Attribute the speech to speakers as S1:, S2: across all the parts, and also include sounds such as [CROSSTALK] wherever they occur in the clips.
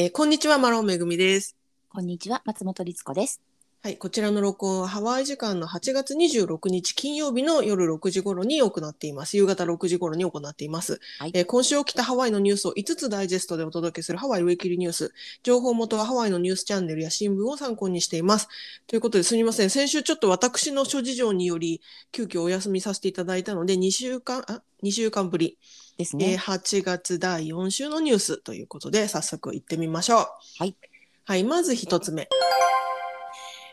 S1: えーこんにちは、マロンめぐみです。
S2: こんにちは、松本律子です。
S1: はい、こちらの録音はハワイ時間の8月26日金曜日の夜6時頃に行っています。夕方6時頃に行っています。
S2: はい
S1: えー今週起きたハワイのニュースを5つダイジェストでお届けするハワイウェイキリニュース。情報元はハワイのニュースチャンネルや新聞を参考にしています。ということですみません。先週ちょっと私の諸事情により急遽お休みさせていただいたので2週間、あ、2週間ぶり、えー
S2: ですね。
S1: 8月第4週のニュースということで早速行ってみましょう。
S2: はい。
S1: はい、まず一つ目。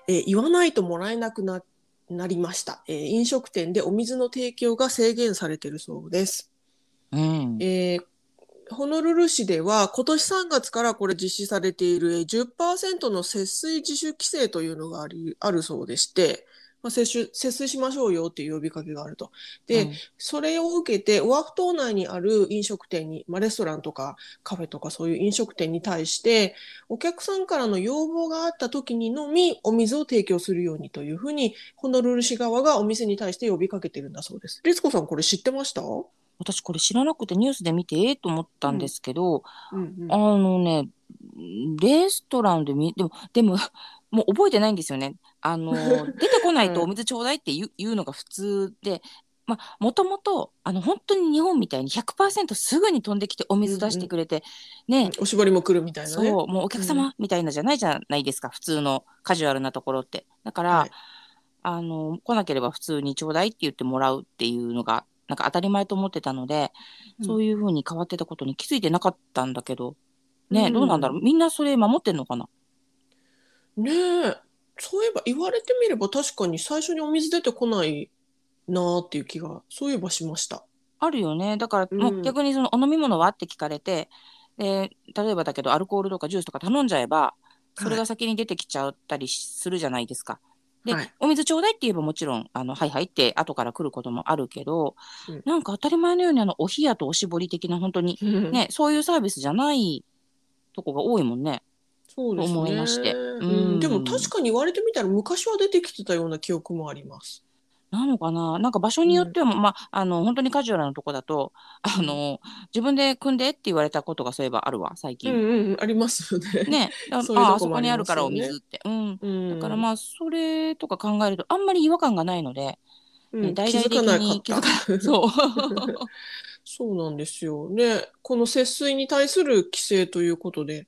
S1: えー言わないともらえなくななりました、えー飲食店でお水の提供が制限されているそうです。
S2: うん。
S1: えーホノルル市では今年3月からこれ実施されているえー10%の節水自主規制というのがありあるそうでして、まあ、節水節水しましょうよっていう呼びかけがあると。で、
S2: うん
S1: それを受けて、オアフ島内にある飲食店に、まあ、レストランとかカフェとかそういう飲食店に対して、お客さんからの要望があった時にのみ、お水を提供するようにというふうに、ホノルル市側がお店に対して呼びかけてるんだそうです。律子さん、これ知ってました？
S2: 私これ知らなくてニュースで見てええと思ったんですけど、
S1: うんうん
S2: あのね、レストランで見、でも、でも、もう覚えてないんですよね。あの、[LAUGHS] 出てこないとお水ちょうだいって言う言うのが普通で、まあ、もともと、あの、本当に日本みたいに100%すぐに飛んできてお水出してくれて、ね、
S1: おしぼりも来るみたいなね。
S2: そう、もうお客様みたいなじゃないじゃないですか、普通のカジュアルなところって。だから、
S1: はい。
S2: あの、来なければ普通にちょうだいって言ってもらうっていうのが、なんか当たり前と思ってたので、そういうふうに変わってたことに気づいてなかったんだけど、ね、
S1: うん。
S2: どうなんだろう。みんなそれ守ってんのかな？
S1: ねえ、そういえば言われてみれば確かに最初にお水出てこないなーっていう気が、そういえばしました。
S2: あるよね。だから、
S1: うん
S2: もう逆にそのお飲み物はって聞かれて、で、例えばだけどアルコールとかジュースとか頼んじゃえば、それが先に出てきちゃったりするじゃないですか。で、
S1: はい
S2: お水ちょうだいって言えばもちろん、あの、はいはいって後から来ることもあるけど、
S1: うん
S2: なんか当たり前のようにあの、お冷やとおしぼり的な本当に、
S1: ね
S2: ね、そういうサービスじゃないとこが多いもんね。
S1: そうですね。
S2: 思いまして
S1: うん
S2: うん
S1: でも確かに言われてみたら昔は出てきてたような記憶もあります。
S2: なのかな？なんか場所によってはも、まあ、あの、本当にカジュアルなとこだと、あの、自分で組んでって言われたことがそういえばあるわ、最近。
S1: うんうんうん、ありますよね。
S2: ね、[LAUGHS] あ
S1: そ
S2: ああそこにあるからお水って。うん。
S1: うん、
S2: だからまあ、それとか考えると、あんまり違和感がないので、
S1: うん、
S2: 大々的
S1: 気づかなか
S2: に気づ
S1: った。
S2: か [LAUGHS] そう。
S1: そうなんですよね。この節水に対する規制ということで、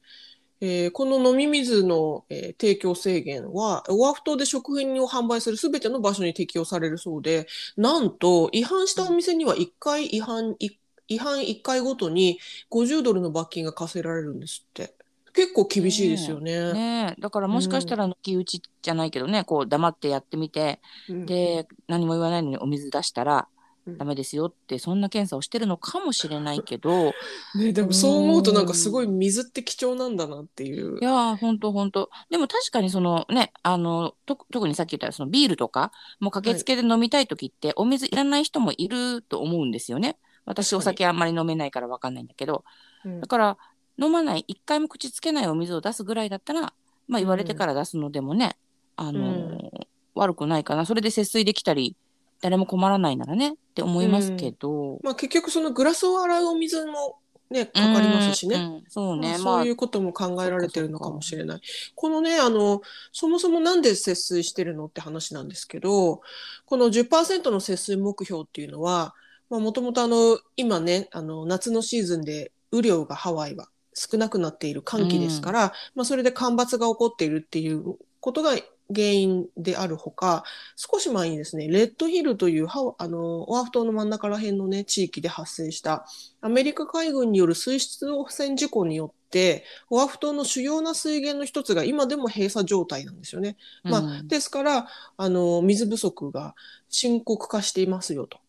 S1: えーこの飲み水の、えー提供制限は、オアフ島で食品を販売するすべての場所に適用されるそうで、なんと違反したお店には1回違反、い違反1回ごとに50ドルの罰金が課せられるんですって。結構厳しいですよね。
S2: ねえだからもしかしたら抜き打ちじゃないけどね、こう黙ってやってみて、
S1: うん
S2: で、何も言わないのにお水出したら
S1: うん
S2: ダメですよって、そんな検査をしてるのかもしれないけど、[LAUGHS]
S1: ね、でもそう思うとなんかすごい水って貴重なんだなっていう
S2: い。やー、ほんとほんと。でも確かにそのね、あの、と特にさっき言ったそのビールとか、もう駆けつけで飲みたい時って、お水いらない人もいると思うんですよね。私お酒あんまり飲めないからわかんないんだけど。
S1: うん
S2: だから、飲まない、一回も口つけないお水を出すぐらいだったら、まあ言われてから出すのでもね、あのー悪くないかな。それで節水できたり、誰も困らないならねって思いますけど。
S1: まあ結局そのグラスを洗うお水もね、かかりますしね。
S2: うんうんそうね。
S1: まあ
S2: まあ
S1: そういうことも考えられてるのかもしれない。このね、あの、そもそもなんで節水してるのって話なんですけど、この10%の節水目標っていうのは、まあもともとあの、今ね、あの、夏のシーズンで雨量がハワイは少なくなっている寒気ですから、まあそれで干ばつが起こっているっていうことが原因であるほか、少し前にですね、レッドヒルというハワあの、オアフ島の真ん中ら辺のね、地域で発生したアメリカ海軍による水質汚染事故によって、オアフ島の主要な水源の一つが今でも閉鎖状態なんですよね。まあ、
S2: うん
S1: ですから、あの、水不足が深刻化していますよと。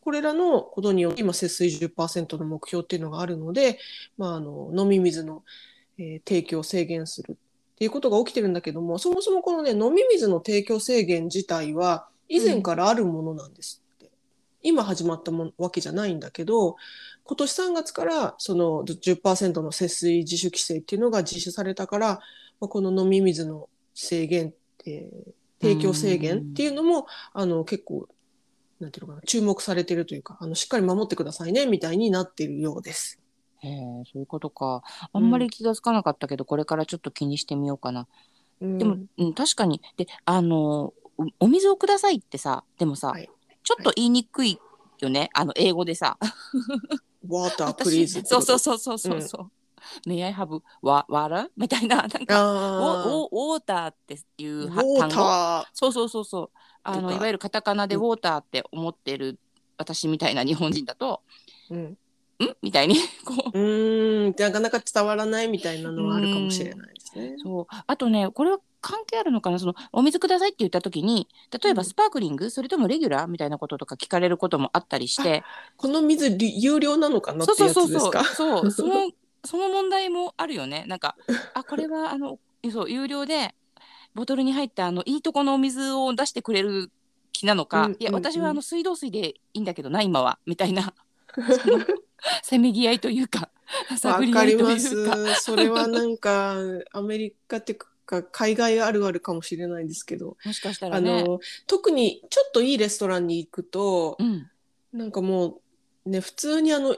S1: これらのことによって今、節水10%の目標っていうのがあるので、まあ、あの、飲み水の、えー提供を制限するっていうことが起きてるんだけども、そもそもこのね、飲み水の提供制限自体は以前からあるものなんですって。今始まったもんわけじゃないんだけど、今年3月からその10%の節水自主規制っていうのが実施されたから、まあ、この飲み水の制限、えー提供制限っていうのも、あの結構なんていうのかな注目されてるというかあのしっかり守ってくださいねみたいになっているようです。
S2: へえそういうことか。あんまり気がつかなかったけど、これからちょっと気にしてみようかな。
S1: うん。
S2: でも、うん、確かに。であのおお水をくださいってさでもさ、
S1: はい。
S2: ちょっと言いにくいよね。あの英語でさ。
S1: Water [LAUGHS]
S2: 私
S1: please
S2: そうそうそうそうそう。そう、May I have wa- water? みたいななんか
S1: あ
S2: ウォウォーターっていうは
S1: ーウォー
S2: 単語。
S1: タ
S2: そうそうそうそう。あのいわゆるカタカナでウ
S1: うん。
S2: ォーターって思ってる私みたいな日本人だと
S1: ーうん
S2: ん？みたいに [LAUGHS] こう。
S1: うーんなかなか伝わらないみたいなのはあるかもしれないですね。
S2: そう。あとねこれは関係あるのかな？そのお水くださいって言った時に例え
S1: うん。
S2: ばスパークリング、それともレギュラー？みたいなこととか聞かれることもあったりして。
S1: この水り有料なのかな？ってやつですか？
S2: そう。その [LAUGHS] その問題もあるよね。なんかあこれはあのそう有料でボトルに入ったあのいいとこのお水を出してくれる気なのか、いや
S1: うんうん。うん
S2: 私はあの水道水でいいんだけどな今は。みたいな [LAUGHS] せめぎ合いというか
S1: わ
S2: 探り
S1: か
S2: 合いという
S1: ります
S2: か。。
S1: それはなんかアメリカっていうか海外あるあるかもしれないですけど、
S2: もしかしたら
S1: あ
S2: ね。
S1: の特にちょっといいレストランに行くと
S2: う、ん、
S1: なんかもうね普通にあの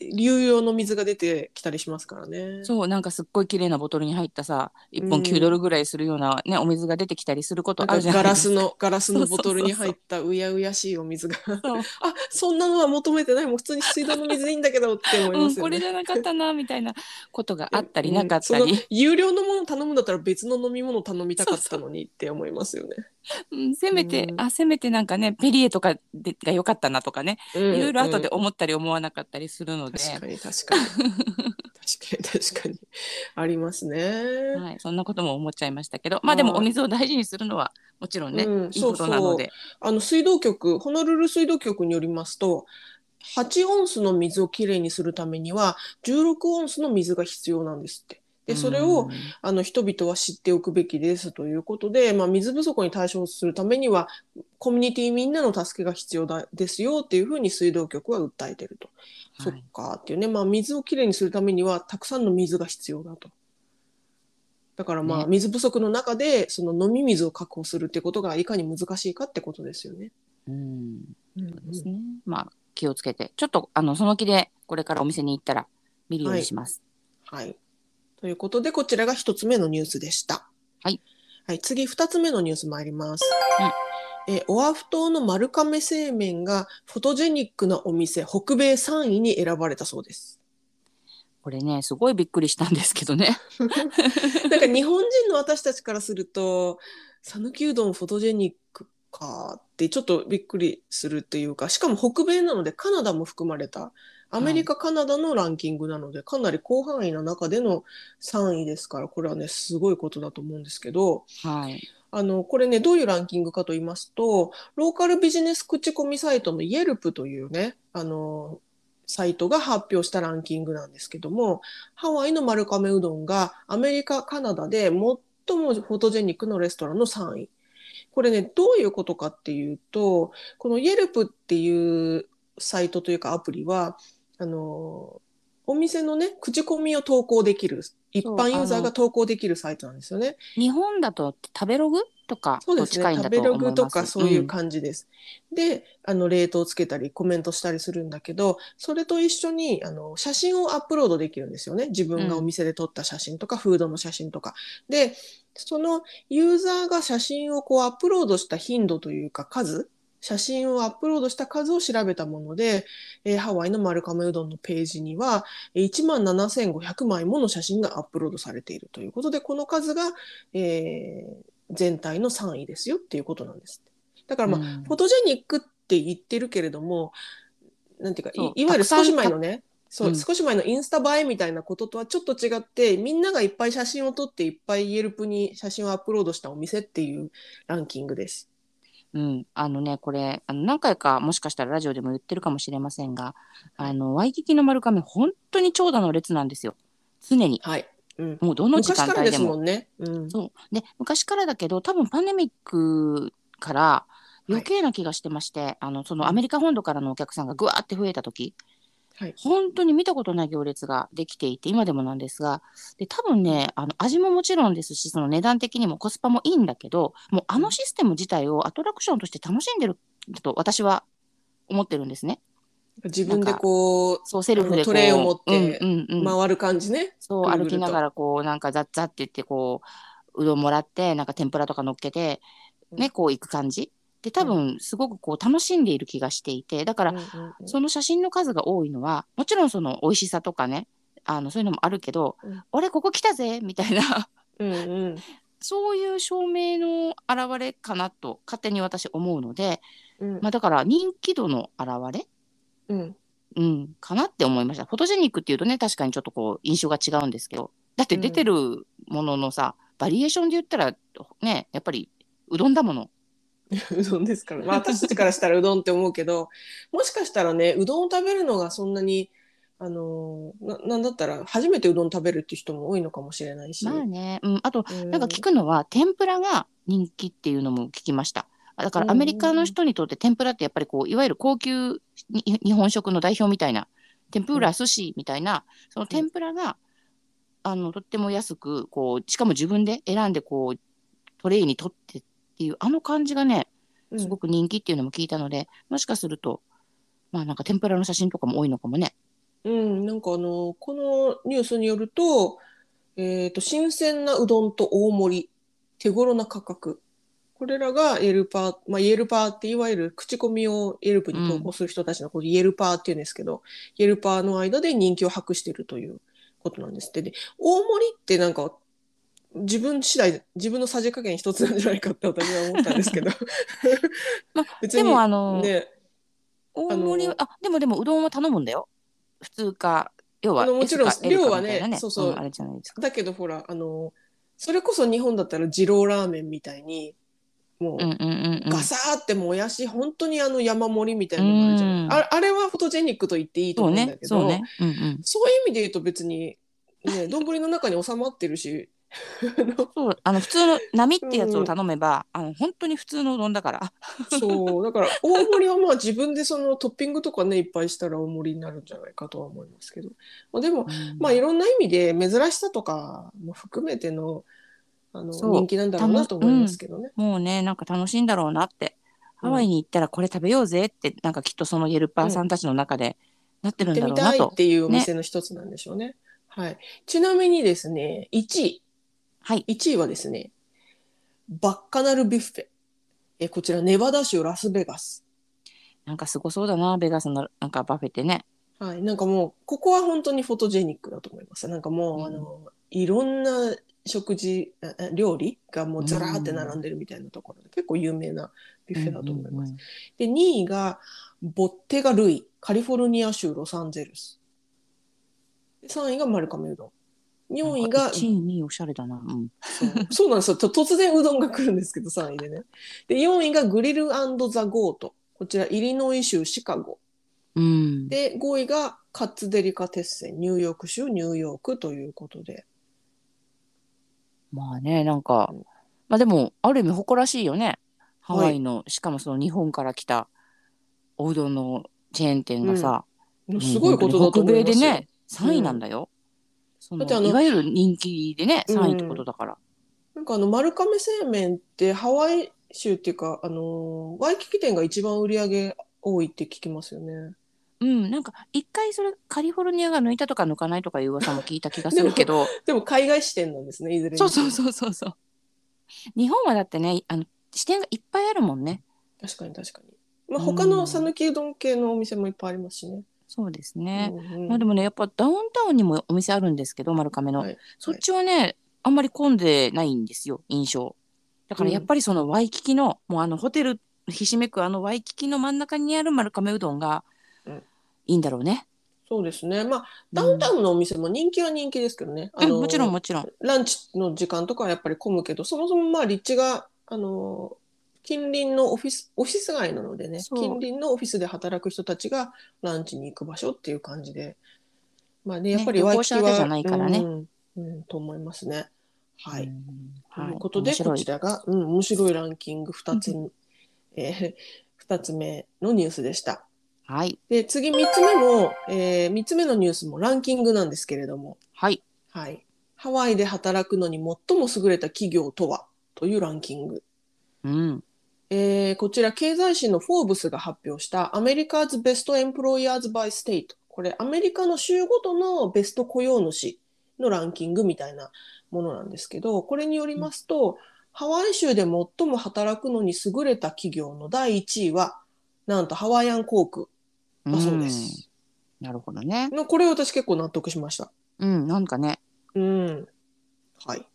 S1: 流用の水が出てきたりしますからね。
S2: そうなんかすっごい綺麗なボトルに入ったさ1本
S1: うん。
S2: 9ドルぐらいするような、ね、お水が出てきたりすることあるじゃない
S1: ガラス
S2: ですか。
S1: のガラスのボトルに入ったうやうやしいお水が。あそんなのは求めてない。もう普通に水道の水でいいんだけどって思い
S2: うん、
S1: ますよね。
S2: これじゃなかったなみたいなことがあったり
S1: うん。
S2: なかった
S1: その
S2: り、
S1: 有料のもの頼むんだったら別の飲み物頼みたかったのにって思いますよね。
S2: うん、せめて、
S1: うん。
S2: あせめてなんかねペリエとかでが良かったなとかね、
S1: い
S2: いろいろ後で思ったり思わなかったりするので、
S1: 確かに確かに。確かに確かに。ありますね。
S2: はい、そんなことも思っちゃいましたけど。まあでも
S1: はい。
S2: お水を大事にするのはもちろんね、
S1: うん
S2: いいことなので。
S1: あの水道局ホノルル水道局によりますと8オンスの水をきれいにするためには16オンスの水が必要なんですって。でそれを、
S2: うん
S1: あの人々は知っておくべきですということで、まあ、水不足に対処するためにはコミュニティみんなの助けが必要だですよっていうふうに水道局は訴えてると。そっ
S2: はい
S1: かっていうね、まあ、水をきれいにするためにはたくさんの水が必要だと。だからまあ、
S2: ね
S1: 水不足の中でその飲み水を確保するってことがいかに難しいかってことですよね。
S2: うん
S1: うん
S2: そうですね、まあ気をつけてちょっとあのその気でこれからお店に行ったら見るようにします。
S1: はい。ということで、こちらが一つ目のニュースでした。
S2: はい。
S1: はい、次、二つ目のニュース参ります。えーオアフ島の丸亀製麺がフォトジェニックなお店、北米3位に選ばれたそうです。
S2: これねすごいびっくりしたんですけどね。[LAUGHS]
S1: なんか日本人の私たちからすると、讃岐うどんフォトジェニックかってちょっとびっくりするっていうか、しかも北米なのでカナダも含まれた、アメリカ、カナダのランキングなので、かなり広範囲の中での3位ですから、これはね、すごいことだと思うんですけど、
S2: はい。
S1: あの、これね、どういうランキングかと言いますと、ローカルビジネス口コミサイトの Yelp というね、あの、サイトが発表したランキングなんですけども、ハワイの丸亀うどんがアメリカ、カナダで最もフォトジェニックのレストランの3位。これね、どういうことかっていうと、この Yelp っていうサイトというかアプリは、あの、お店のね、口コミを投稿できる、一般ユーザーが投稿できるサイトなんですよね。
S2: 日本だと食べログとかと
S1: そうですね。食べ。ログとかそういう感じです。で、あの、レートをつけたりコメントしたりするんだけど、それと一緒に、あの、写真をアップロードできるんですよね。自分がお店で撮った写真とか、フードの写真とか。で、そのユーザーが写真をこうアップロードした頻度というか数、写真をアップロードした数を調べたもので、えーハワイの丸亀うどんのページには、1万7500枚もの写真がアップロードされているということで、この数が、えー全体の3位ですよっていうことなんです。だからまあ、
S2: うん
S1: フォトジェニックって言ってるけれども、なんていうか、いいわゆる少し前のね、そう、
S2: うん
S1: 少し前のインスタ映えみたいなこととはちょっと違って、みんながいっぱい写真を撮っていっぱいイエルプに写真をアップロードしたお店っていうランキングです。
S2: うん、あのねこれあの何回かもしかしたらラジオでも言ってるかもしれませんがあのワイキキの丸亀本当に長蛇の列なんですよ常に
S1: はい。うん。
S2: もうどの時間帯ですも
S1: ね。うん。
S2: そうで昔からだけど多分パンデミックから余計な気がしてまして、あのそのアメリカ本土からのお客さんがぐわーって増えた時
S1: はい。
S2: 本当に見たことない行列ができていて今でもなんですがで多分ねあの味ももちろんですしその値段的にもコスパもいいんだけどもうあのシステム自体をアトラクションとして楽しんでると私は思ってるんですね。
S1: 自分でこう
S2: そうセルフで
S1: トレイを持って回る感じね。
S2: そう歩きながらこうなんかザッザッって言ってこううどんもらってなんか天ぷらとか乗っけてね、
S1: うん
S2: こう行く感じで多分すごくこう楽しんでいる気がしていてだからその写真の数が多いのはもちろんその美味しさとかねあのそういうのもあるけど、
S1: うん。
S2: 俺ここ来たぜみたいな。
S1: うんうん。[LAUGHS]
S2: そういう証明の表れかなと勝手に私思うので、
S1: うん。
S2: まあ、だから人気度の表れ？
S1: うん。
S2: うん、かなって思いました。フォトジェニックっていうとね、確かにちょっとこう、印象が違うんですけど、だって出てるもののさ、バリエーションで言ったら、ね、やっぱりうどんだもの。[LAUGHS]
S1: うどんですから、まあ、私たちからしたらうどんって思うけどもしかしたらねうどんを食べるのがそんなにあのななんだったら初めてうどん食べるって人も多いのかもしれないし、
S2: まあね、うん、あと、
S1: うん。
S2: なんか聞くのは、天ぷらが人気っていうのも聞きました。だからアメリカの人にとって天ぷらってやっぱりこう、いわゆる高級に日本食の代表みたいな、天ぷら寿司みたいな、その天ぷらが、あの、とっても安く、こう、しかも自分で選んでこう、トレイに取ってっていう、あの感じがね、
S1: うん。
S2: すごく人気っていうのも聞いたので、もしかすると、まあなんか天ぷらの写真とかも多いのかもね。
S1: うん、なんかあのこのニュースによると,、えー、と新鮮なうどんと大盛り手頃な価格。これらがイエルパー、まあ、イエルパーっていわゆる口コミをイエルプに投稿する人たちのこと、イエルパーっていうんですけどイエルパーの間で人気を博しているということなんですって。で大盛りってなんか自分次第自分のさじ加減一つなんじゃないかって私は思ったんですけど
S2: まあ、[LAUGHS]
S1: 別
S2: でもあの、
S1: ね
S2: 大盛りはあでもでもうどんは頼むんだよ。普通か、要は
S1: もちろん量はねそうそうん
S2: あれじゃないですか。
S1: だけどほらあのそれこそ日本だったら二郎ラーメンみたいにもう、
S2: うんうんうんうん。
S1: ガサーってもやし本当にあの山盛りみたいなのがあるじゃない、
S2: うん
S1: ああれはフォトジェニックと言っていいと思うんだけ、ど
S2: ねそうね。うんうん。
S1: そういう意味で言うと別にね [LAUGHS] 丼の中に収まってるし
S2: そう、あの普通の波ってやつを頼めば、あの本当に普通のうどんだから。
S1: そうだから大盛りはまあ自分でそのトッピングとかねいっぱいしたら大盛りになるんじゃないかとは思いますけど、まあ、でもまあいろんな意味で珍しさとかも含めてのあの人気なんだろうなと思いますけどね。
S2: もうね、なんか楽しいんだろうなって。ハワイに行ったらこれ食べようぜって、なんかきっとそのイェルパーさんたちの中でなってるんだろうなと。
S1: たいっていうお店の一つなんでしょうね。はい。ちなみにですね、1位。
S2: はい。
S1: 1位はですね、 Bacchanal Buffet。えこちら、ネバダ州ラスベガス。
S2: なんかすごそうだな、ベガスのなんかバフェってね。
S1: はい。なんかもう、ここは本当にフォトジェニックだと思います。なんかもう、
S2: うん
S1: あの、いろんな食事、料理がもうずらーって並んでるみたいなところで、結構有名なビュッフェだと思います。
S2: うん
S1: で、2位が、ボッテガ・ルイ、カリフォルニア州ロサンゼルス。3位がマルカメうどん。4位が、
S2: 1位、2位おしゃれだな。うん。
S1: そう [LAUGHS] なんですよ。と突然うどんが来るんですけど、3位でね。で、4位がグリルザ・ゴート。こちら、イリノイ州シカゴ。
S2: うん。
S1: で、5位がカッツ・デリカテッセン、ニューヨーク州ニューヨークということで。
S2: まあね、なんか
S1: うん、
S2: まあでも、ある意味誇らしいよね。ハワイの、しかもその日本から来たおうどんのチェーン店がさ、うん
S1: すごいことだと思いますよ。
S2: 北米でね、3位なんだよ。その
S1: だってあの
S2: いわゆる人気でね、
S1: うん
S2: 3位ってことだから。
S1: なんかあの、丸亀製麺ってハワイ州っていうか、あのー、ワイキキ店が一番売り上げ多いって聞きますよね。
S2: うん、なんか一回それカリフォルニアが抜いたとか抜かないとかいう噂も聞いた気がするけど、[LAUGHS]
S1: でも海外支店なんですね、いずれに
S2: そうそうそうそうそう。日本はだってね、あの支店がいっぱいあるもんね。
S1: 確かに確かに。まあ、
S2: うん
S1: 他の讃岐うどん系のお店もいっぱいありますしね。
S2: そうですね。
S1: うんうん
S2: まあでもね、やっぱダウンタウンにもお店あるんですけど、丸亀の。
S1: はい
S2: そっちはね、あんまり混んでないんですよ、印象。だからやっぱりそのワイキキの、もうあのホテルひしめくあのワイキキの真ん中にある丸亀うどんが
S1: うん
S2: いいんだろうね。
S1: そうですね。まあ、ダウンタウンのお店も人気は人気ですけどね。
S2: うん、もちろんもちろん。
S1: ランチの時間とかはやっぱり混むけど、そもそもまあ立地が、あの、近隣のオフィス、オフィス街なのでね、
S2: そう
S1: 近隣のオフィスで働く人たちがランチに行く場所っていう感じで、まあね、やっぱりワイキキは、
S2: 者じゃないからね
S1: うん、うん、と思いますね。はい。
S2: うん
S1: と
S2: はいいう
S1: ことで、こちらが、うん、面白いランキング2つ、えー、[LAUGHS] 2つ目のニュースでした。
S2: はい。
S1: で、次3つ目も、えー、3つ目のニュースもランキングなんですけれども、
S2: はい。
S1: はい。ハワイで働くのに最も優れた企業とは？というランキング。
S2: うん。
S1: えーこちら経済誌のフォーブスが発表したアメリカズベストエンプロイヤーズバイステイト。これアメリカの州ごとのベスト雇用主のランキングみたいなものなんですけど、これによりますと、ハワイ州で最も働くのに優れた企業の第1位は、なんとハワイアン航空だそうです。
S2: なるほどね。
S1: まあこれ私結構納得しました。
S2: うん、なんかね。
S1: うん。はい。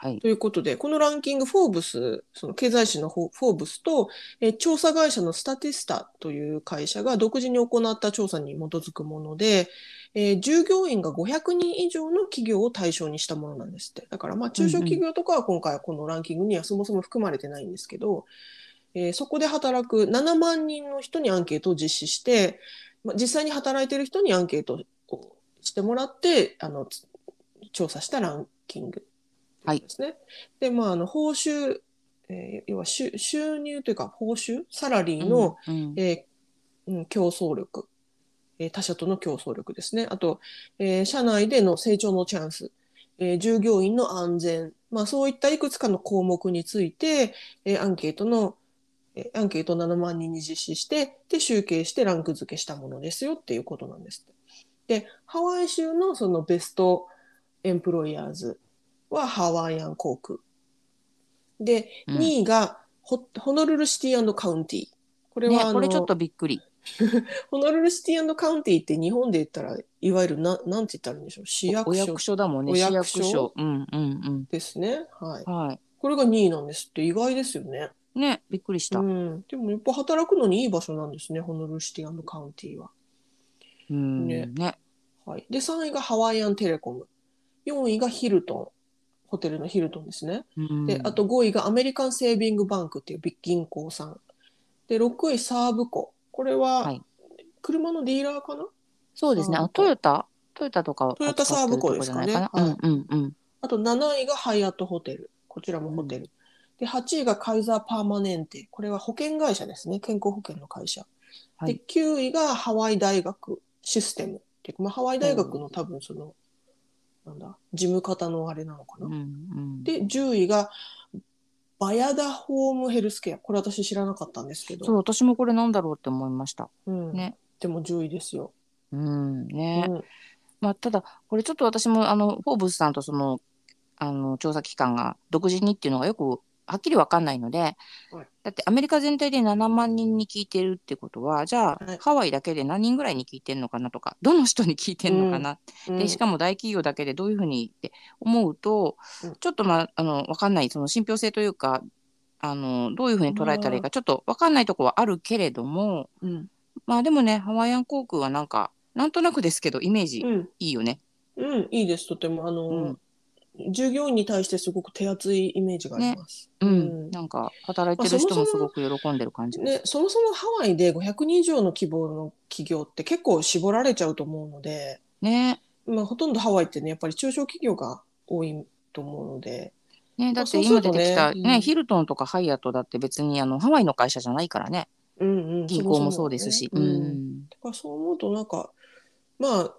S2: はい。
S1: ということで、このランキング、フォーブス、その経済誌のフォーブスと、えー調査会社のスタティスタという会社が独自に行った調査に基づくもので、えー従業員が500人以上の企業を対象にしたものなんですって。だから、まあ、中小企業とかは今回はこのランキングにはそもそも含まれてないんですけど、えーそこで働く7万人の人にアンケートを実施して、まあ、実際に働いている人にアンケートをしてもらって、あの、つ調査したランキング
S2: はい
S1: ですね。で、まあ、あの、報酬、えー要は収収入というか、報酬、サラリーの、
S2: うん、うん
S1: えーうん、競争力、えー他社との競争力ですね。あと、えー社内での成長のチャンス、えー従業員の安全、まあ、そういったいくつかの項目について、えーアンケートの、えーアンケート7万人に実施して、で、集計してランク付けしたものですよっていうことなんです。で、ハワイ州のそのベストエンプロイヤーズはハワイアン航空。で、
S2: うん
S1: 2位がホホノルルシティカウンティ。これは、
S2: ね、
S1: あの
S2: これちょっとびっくり。[LAUGHS]
S1: ホノルルシティカウンティって日本で言ったら、いわゆるな、なんて言ったらいいんでしょう？市役所
S2: お役所だもんね。
S1: お
S2: 市役
S1: 役所
S2: 所。うんうん
S1: ですね。はい。
S2: うん。はい。
S1: これが2位なんですって意外ですよね。
S2: ね、びっくりした。
S1: う
S2: うん。
S1: ん。でもやっぱ働くのにいい場所なんですね。ホノルルシティカウンティは。ね
S2: ね。
S1: はい。で、3位がハワイアンテレコム。4位がヒルトン。ホテルのヒルトンですね。
S2: うん
S1: で、あと5位がアメリカンセービングバンクっていう銀行さん。で、6位サーブコ。これ
S2: は
S1: はい車のディーラーかな、
S2: そうですね。あトヨタトヨタとかを
S1: トヨタサーブコですかね
S2: かなうんうんうん。
S1: あと7位がハイアットホテル。こちらもホテル。で、8位がカイザーパーマネンテ。これは保険会社ですね。健康保険の会社。
S2: はい
S1: で、9位がハワイ大学システム。っていうか、まあ、ハワイ大学の多分その、なんだ、事務方のあれなのかな。
S2: うんうん。
S1: で、10位がバヤダホームヘルスケア。これ私知らなかったんですけど。
S2: そう、私もこれなんだろうって思いました。
S1: うん、
S2: ね
S1: でも10位ですよ。
S2: うん、ね。
S1: うん
S2: まあ、ただ、これちょっと私も、あの、フォーブスさんとその、あの、調査機関が独自にっていうのがよく、はっきりわかんないので、
S1: はい。
S2: だってアメリカ全体で7万人に聞いてるってことは、じゃあ、
S1: はい。
S2: ハワイだけで何人ぐらいに聞いてんのかなとか、[LAUGHS] どの人に聞いてんのかな、
S1: うん。
S2: で、しかも大企業だけでどういうふうにって思うと、
S1: うん。
S2: ちょっとまあ、あの、わかんない、その信憑性というか、あの、どういうふうに捉えたらいいか、ちょっとわかんないとこはあるけれども、
S1: うん。
S2: まあでもね、ハワイアン航空はなんか、なんとなくですけど、イメージ
S1: うん。
S2: いいよね。
S1: うん、いいです、とても。あの、
S2: うん
S1: 従業員に対してすごく手厚いイメージがあります。
S2: うん、
S1: うん。
S2: なんか働いてる人もすごく喜んでる感じがする。
S1: ね、そも [LAUGHS] そもハワイで500人以上の規模の企業って結構絞られちゃうと思うので、
S2: ね。
S1: まあ、ほとんどハワイってね、やっぱり中小企業が多いと思うので、
S2: ねだって今出てきた、ね
S1: うん。
S2: ヒルトンとかハイアットだって別にあのハワイの会社じゃないからね。
S1: うんうん、
S2: 銀行もそうですし。
S1: そもそもね。うん。
S2: うん。
S1: だからそう思うとなんか、まあ、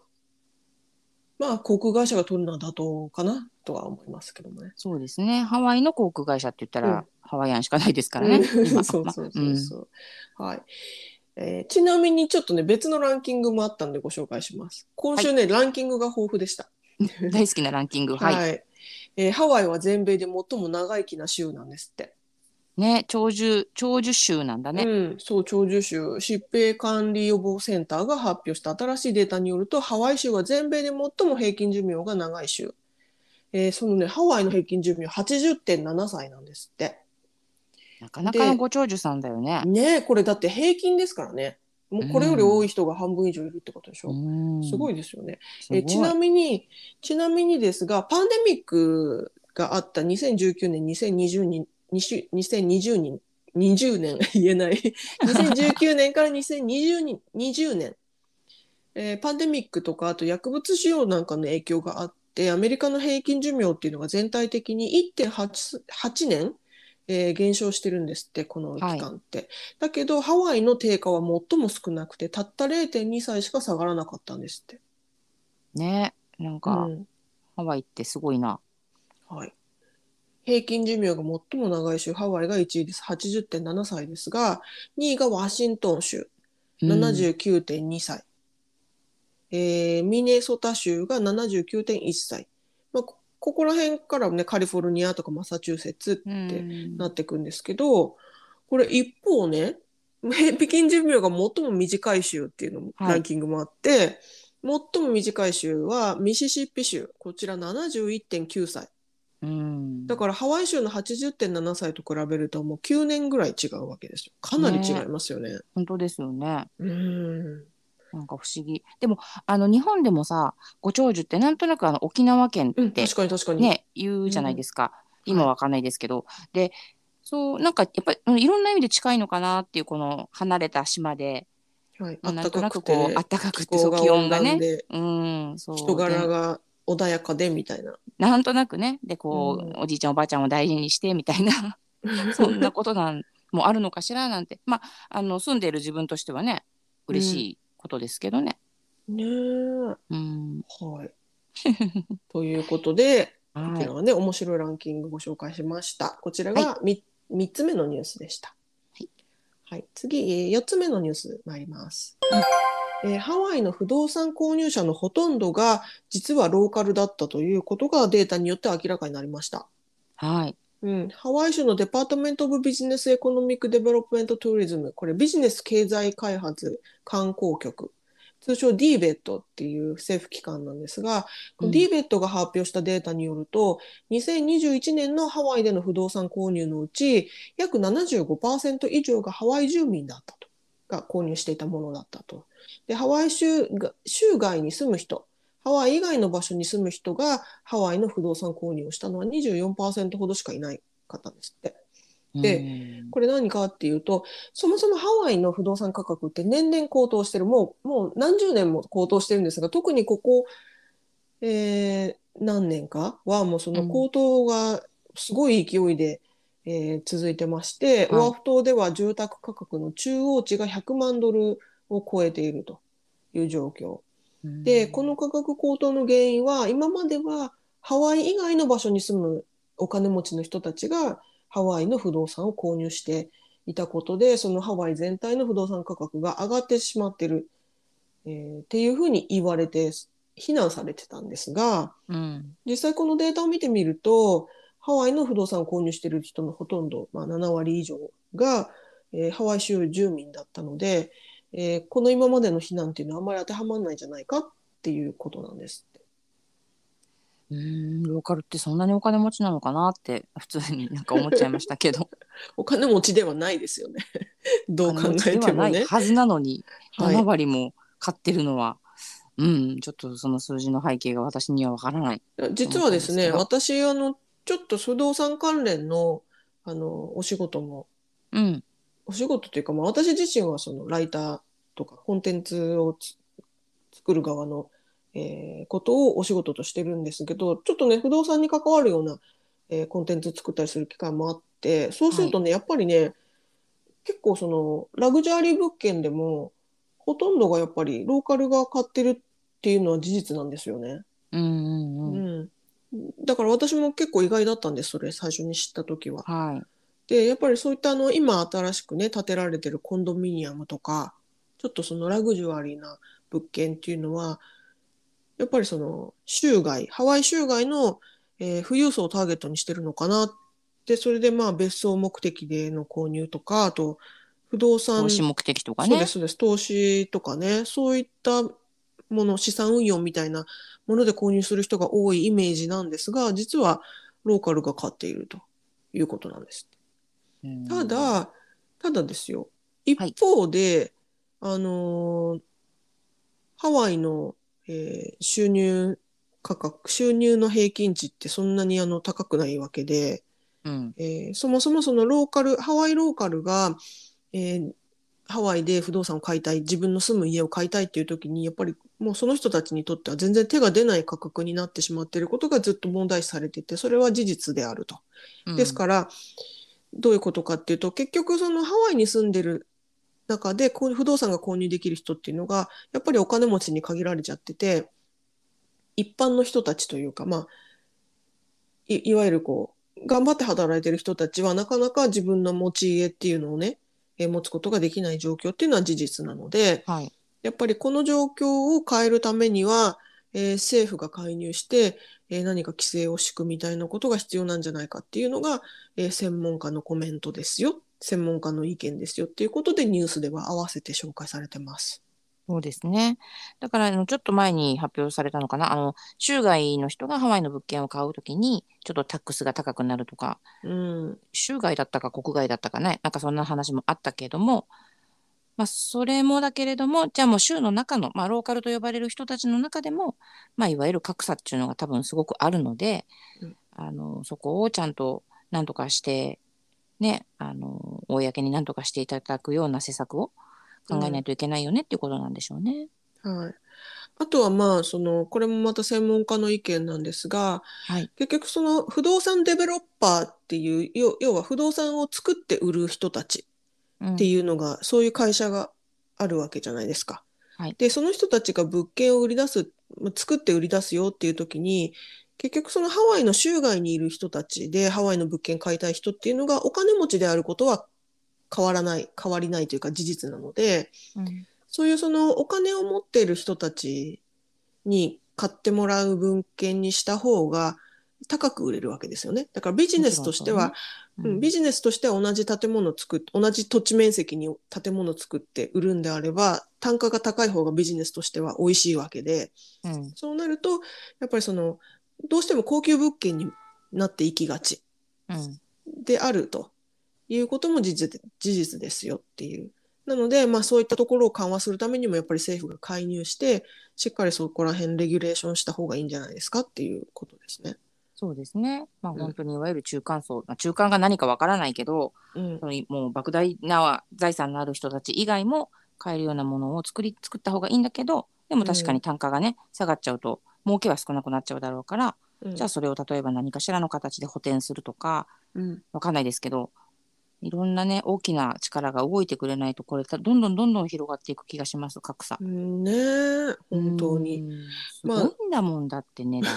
S1: まあ、航空会社が取るのは妥当かなとは思いますけどもね。
S2: そうですねハワイの航空会社って言ったら、
S1: うん
S2: ハワイアンしかないですからね。[LAUGHS]
S1: そうそうそうそう。はい。えーちなみにちょっとね、別のランキングもあったんでご紹介します。今週ね、ランキングが豊富でした。
S2: うん大好きなランキングはい、
S1: えーハワイは全米で最も長生きな州なんですって。
S2: ね長寿長寿州なんだね、
S1: うん、そう、長寿州疾病管理予防センターが発表した新しいデータによると、ハワイ州は全米で最も平均寿命が長い州。えーそのね、ハワイの平均寿命80.7歳なんですって。
S2: なかなかのご長寿さんだよね。
S1: ねえこれだって平均ですからね。もうこれより多い人が半分以上いるってことでしょ。
S2: うん
S1: すごいですよね。えちなみに、ちなみにですが、パンデミックがあった2019年、2020年、2020年、20年、[LAUGHS] 言えない。[LAUGHS] 2019年から2020年、20年、えーパンデミックとか、あと薬物使用なんかの影響があって、アメリカの平均寿命っていうのが全体的に1.8 8年、えー減少してるんですって、この期間って。だけど、ハワイの低下は最も少なくて、たった0.2歳しか下がらなかったんですって。
S2: ねなんか、
S1: うん
S2: ハワイってすごいな。
S1: はい。平均寿命が最も長い州ハワイが1位です。80.7歳ですが2位がワシントン州。79.2歳、えーミネソタ州が79.1歳、まあ、こここら辺からねカリフォルニアとかマサチューセッツって
S2: うん。
S1: なっていくんですけど、これ一方ね平均寿命が最も短い州っていうのも、
S2: はい。
S1: ランキングもあって最も短い州はミシシッピ州。こちら71.9歳
S2: うん
S1: だからハワイ州の80.7歳と比べるともう9年ぐらい違うわけですよかなり違いますよね。
S2: 本当ですよね。
S1: うん
S2: なんか不思議。でもあの日本でもさご長寿ってなんとなくあの沖縄県
S1: うん、
S2: って
S1: 確かに確かに。
S2: ね、言うじゃないですか。
S1: ん
S2: 今はわかんないですけど。で、そう、なんかやっぱりうんいろんな意味で近いのかなっていう、この離れた島で、
S1: はい、
S2: まあ
S1: 暖かくて、
S2: なんとなくこう、あったかくて、
S1: 気
S2: 温がね。うん、そう。
S1: 人柄
S2: で
S1: が穏やかでみたいな。
S2: なんとなくね、で、こう、
S1: うん
S2: おじいちゃんおばあちゃんを大事にしてみたいな、[LAUGHS] そんなことなんもあるのかしらなんて。まあ、あの、住んでいる自分としてはね、嬉しいことですけどね。
S1: ねえ。
S2: うん。
S1: はい。ということで、こ [LAUGHS]
S2: はい。
S1: ちらはね、面白いランキングご紹介しました。こちらが 3, 三つ目のニュースでした。
S2: はい。
S1: はい、次、4つ目のニュース参ります。えーハワイの不動産購入者のほとんどが実はローカルだったということがデータによって明らかになりました。
S2: はい。
S1: うん、ハワイ州の Department of Business Economic Development Tourism、これビジネス経済開発観光局、通称 DBET っていう政府機関なんですが、
S2: うん
S1: DBET が発表したデータによると、2021年のハワイでの不動産購入のうち、約75%以上がハワイ住民だったと、が購入していたものだったと。で、ハワイ州が州外に住む人、ハワイ以外の場所に住む人がハワイの不動産購入をしたのは24%ほどしかいないかったんですって。で
S2: うん。
S1: これ何かっていうと、そもそもハワイの不動産価格って年々高騰してる、もうもう何十年も高騰してるんですが、特にここ、えー何年かはもうその高騰がすごい勢いで、えー続いてまして、
S2: はい。
S1: オアフ島では住宅価格の中央値が100万ドルを超えているという状況。で、この価格高騰の原因は、今まではハワイ以外の場所に住むお金持ちの人たちがハワイの不動産を購入していたことで、そのハワイ全体の不動産価格が上がってしまってる、えーっていうふうに言われて、非難されてたんですが、
S2: うん。
S1: 実際このデータを見てみると、ハワイの不動産を購入している人のほとんど、まあ、7割以上が、えーハワイ州住民だったので、えーこの今までの非難っていうのはあんまり当てはまらないんじゃないかっていうことなんです。
S2: うん、ローカルってそんなにお金持ちなのかなって普通になんか思っちゃいましたけど [LAUGHS]
S1: お金持ちではないですよね。[LAUGHS] どう考えてもね
S2: ではない。はずなのに
S1: はい
S2: 7割も買ってるのは、うんちょっとその数字の背景が私にはわからない。
S1: 実はですね、私、あの、ちょっと不動産関連の、あの、お仕事も、
S2: うん
S1: お仕事というか、まあ、私自身はそのライターとかコンテンツをつ作る側の、えーことをお仕事としてるんですけど、ちょっとね、不動産に関わるような、えーコンテンツ作ったりする機会もあって、そうするとね、やっぱりね、結構その、ラグジュアリー物件でも、ほとんどがやっぱりローカルが買ってるっていうのは事実なんですよね。
S2: うんうんうん
S1: うん、だから私も結構意外だったんですそれ最初に知った時は。
S2: はい
S1: でやっぱりそういったあの今新しくね建てられてるコンドミニアムとかちょっとそのラグジュアリーな物件っていうのはやっぱりその州外ハワイ州外の、えー富裕層をターゲットにしてるのかなってそれでまあ別荘目的での購入とかあと不動産
S2: 投資目的とかね。
S1: そうですそうです。投資とかね。そういったもの資産運用みたいなもので購入する人が多いイメージなんですが実はローカルが買っているということなんです。
S2: うん。
S1: ただただですよ。一方で、あのーハワイの、えー収入価格収入の平均値ってそんなにあの高くないわけで、
S2: うん
S1: えーそもそもそのローカルハワイローカルが、えーハワイで不動産を買いたい自分の住む家を買いたいっていう時にやっぱりもうその人たちにとっては全然手が出ない価格になってしまっていることがずっと問題視されていてそれは事実であると。
S2: うん
S1: ですからどういうことかっていうと結局そのハワイに住んでる中で不動産が購入できる人っていうのがやっぱりお金持ちに限られちゃってて一般の人たちというかまあいいわゆるこう頑張って働いてる人たちはなかなか自分の持ち家っていうのをね、えー持つことができない状況っていうのは事実なので、
S2: はい。
S1: やっぱりこの状況を変えるためには、えー政府が介入して、えー何か規制を敷くみたいなことが必要なんじゃないかっていうのが、えー専門家のコメントですよ。専門家の意見ですよっていうことでニュースでは合わせて紹介されてます。
S2: そうですね。だから、あのちょっと前に発表されたのかな。あの、州外の人がハワイの物件を買うときに、ちょっとタックスが高くなるとか、
S1: うん。
S2: 州外だったか国外だったかね。なんかそんな話もあったけれども、まあ、それもだけれども、じゃあもう州の中の、まあ、ローカルと呼ばれる人たちの中でも、まあ、いわゆる格差っていうのが多分すごくあるので、
S1: うん
S2: あの、そこをちゃんと何とかして、ね、あの、公に何とかしていただくような施策を考えないといけないよねっていうことなんでしょうね。
S1: はい。あとはまあ、その、これもまた専門家の意見なんですが、
S2: はい。
S1: 結局その不動産デベロッパーっていう、要要は不動産を作って売る人たち
S2: うん
S1: っていうのが、そういう会社があるわけじゃないですか。
S2: はい
S1: で、その人たちが物件を売り出す、ま作って売り出すよっていう時に、結局そのハワイの州外にいる人たちでハワイの物件買いたい人っていうのがお金持ちであることは変わらない、変わりないというか事実なので、
S2: うん。
S1: そういうそのお金を持っている人たちに買ってもらう文献にした方が高く売れるわけですよね。だからビジネスとしては、
S2: うん
S1: うん。ビジネスとしては同じ建物を作って、同じ土地面積に建物を作って売るんであれば、単価が高い方がビジネスとしては美味しいわけで、
S2: うん。
S1: そうなると、やっぱりその、どうしても高級物件になっていきがち
S2: うん
S1: であるということも事実事実ですよっていう。なので、まあそういったところを緩和するためにもやっぱり政府が介入して、しっかりそこら辺レギュレーションした方がいいんじゃないですかっていうことですね。
S2: そうですね。まあ、
S1: うん
S2: 本当にいわゆる中間層、まあ中間が何かわからないけど、
S1: うん
S2: そ。のもう莫大な財産のある人たち以外も買えるようなものを作り作った方がいいんだけどでも確かに単価がね、下がっちゃうと儲けは少なくなっちゃうだろうから、
S1: うん
S2: じゃあそれを例えば何かしらの形で補填するとか
S1: うん
S2: わかんないですけどいろんなね大きな力が動いてくれないとこれどんどんどんどん広がっていく気がします格差。
S1: うんねえ本当に。
S2: うん。す
S1: まあ
S2: ごいんだもんだって値段。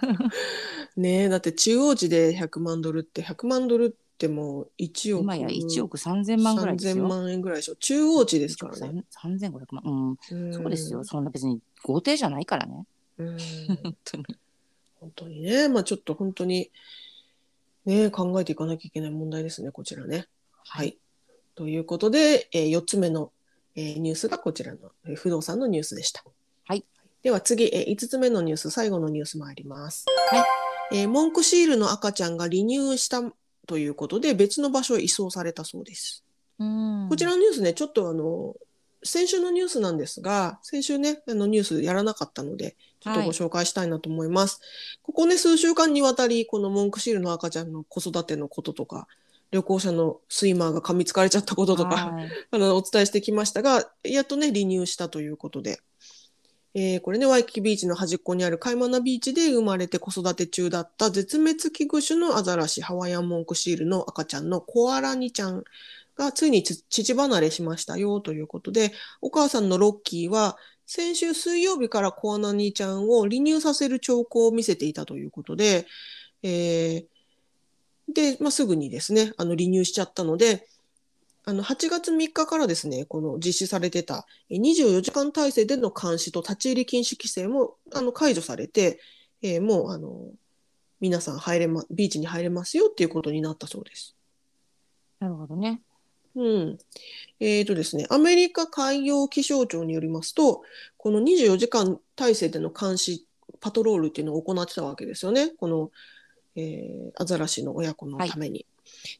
S2: [LAUGHS]
S1: ねえだって中央値で100万ドルって100万ドルってもう1億
S2: 今や1億3000万ぐらいです
S1: 3000
S2: よ。
S1: 万円ぐらいでしょ中央値ですからね。
S2: 3500万。うん。
S1: うん
S2: そうですよ。そんな別に豪邸じゃないからね。
S1: うん
S2: 本当に。
S1: 本当にねまあちょっと本当にね考えていかなきゃいけない問題ですねこちらね。はい。ということで、え4つ目の、えーニュースがこちらの、えー不動産のニュースでした。
S2: はい。
S1: では次、え5つ目のニュース、最後のニュース参ります。
S2: はい。
S1: えーモンクシールの赤ちゃんが離乳したということで、別の場所へ移送されたそうです。
S2: うん
S1: こちらのニュースね、ちょっとあの、先週のニュースなんですが、先週ね、あのニュースやらなかったので、ちょっとご紹介したいなと思います。ここね、数週間にわたり、このモンクシールの赤ちゃんの子育てのこととか、旅行者のスイマーが噛みつかれちゃったこととか、
S2: はい。[LAUGHS]
S1: あのお伝えしてきましたが、やっとね、離乳したということで、えーこれね、ワイキキビーチの端っこにあるカイマナビーチで生まれて子育て中だった絶滅危惧種のアザラシ、ハワイアンモンクシールの赤ちゃんのコアラニちゃんがついにつ乳離れしましたよということで、お母さんのロッキーは先週水曜日からコアラニちゃんを離乳させる兆候を見せていたということで、えーで、まあ、すぐにですね、あの離乳しちゃったので、あの8月3日からですね、この実施されてた24時間体制での監視と立ち入り禁止規制もあの解除されて、えーもうあの皆さん入れま、ビーチに入れますよっていうことになったそうです。
S2: なるほどね。
S1: うん。えーとですね、アメリカ海洋気象庁によりますと、この24時間体制での監視、パトロールっていうのを行ってたわけですよね。この、えーアザラシの親子のために。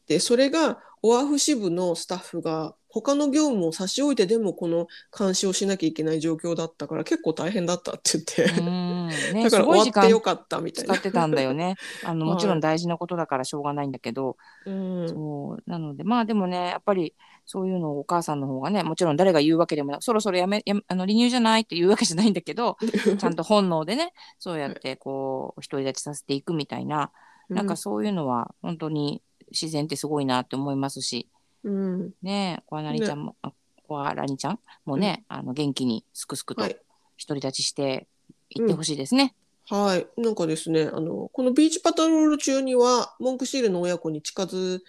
S1: で、それが、オアフ支部のスタッフが、他の業務を差し置いてでもこの監視をしなきゃいけない状況だったから、結構大変だったって言って、
S2: うん。ね、[LAUGHS]
S1: だから終わってよかったみたいな。
S2: 使ってたんだよね。あの、
S1: は [LAUGHS] い
S2: もちろん大事なことだからしょうがないんだけど、
S1: うん。
S2: そう。なので、まあでもね、やっぱりそういうのをお母さんの方がね、もちろん誰が言うわけでもなく、そろそろやめ、やめあの離乳じゃないって言うわけじゃないんだけど、ちゃんと本能でね、そうやってこう、独り立ちさせていくみたいな、なんかそういうのは本当に自然ってすごいなって思いますし、
S1: うん。
S2: ねえ、コアナリちゃんも、あコアラニちゃんもね、あの元気にすくすくと
S1: はい
S2: 独り立ちしていってほしいですね。
S1: はい。なんかですね、あの、このビーチパトロール中には、モンクシールの親子に近づ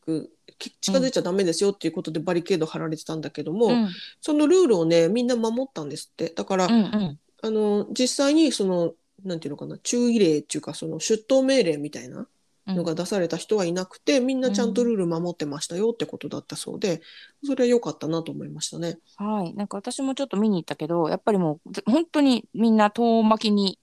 S1: く、き近づいちゃダメですよっていうことでバリケード張られてたんだけども、
S2: うん
S1: そのルールをね、みんな守ったんですって。だから、
S2: うんうん
S1: あの、実際にその、なんていうのかな、注意令っていうか、その出頭命令みたいなのが出された人はいなくて、みんなちゃんとルール守ってましたよってことだったそうで、それは良かったなと思いましたね。
S2: はい。なんか私もちょっと見に行ったけど、やっぱりもうず本当にみんな遠巻きに、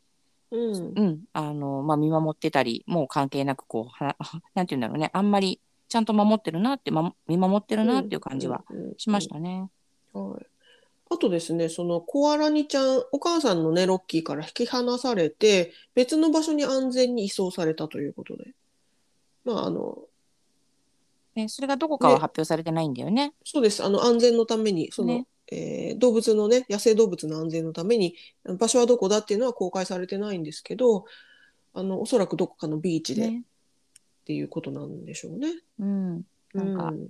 S1: うん。
S2: うん、あの、まあ、見守ってたり、もう関係なくこう、は [LAUGHS] なんて言うんだろうね、あんまりちゃんと守ってるなって、ま、見守ってるなっていう感じは
S1: うん
S2: しましたね。
S1: はい。あとですね、そのコアラニちゃん、お母さんのね、ロッキーから引き離されて、別の場所に安全に移送されたということで。まあ、あの、
S2: ね、それがどこかは
S1: ね
S2: 発表されてないんだよね。
S1: そうです。あの、安全のために、その、
S2: ね
S1: えー動物のね、野生動物の安全のために、場所はどこだっていうのは公開されてないんですけど、あの、おそらくどこかのビーチでっ
S2: ね。
S1: ていうことなんでしょうね。
S2: うん。なんか
S1: うん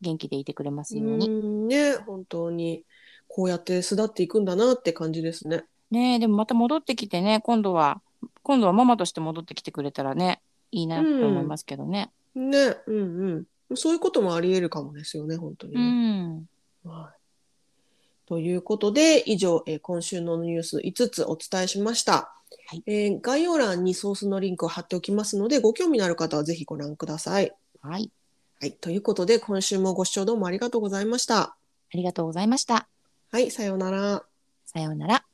S2: 元気でいてくれますよう
S1: う
S2: に。
S1: んね、本当に、こうやって巣立っていくんだなって感じですね。
S2: ねえでもまた戻ってきてね、今度は、今度はママとして戻ってきてくれたらね、いいなと思いますけどね。
S1: ね、うんうん。そういうこともあり得るかもですよね、本当に
S2: う
S1: ね。
S2: ん。
S1: はい。ということで、以上、えー今週のニュース5つお伝えしました。
S2: はい
S1: えー概要欄にソースのリンクを貼っておきますので、ご興味のある方はぜひご覧ください。
S2: はい。
S1: はい。ということで、今週もご視聴どうもありがとうございました。
S2: ありがとうございました。
S1: はい、さようなら。
S2: さようなら。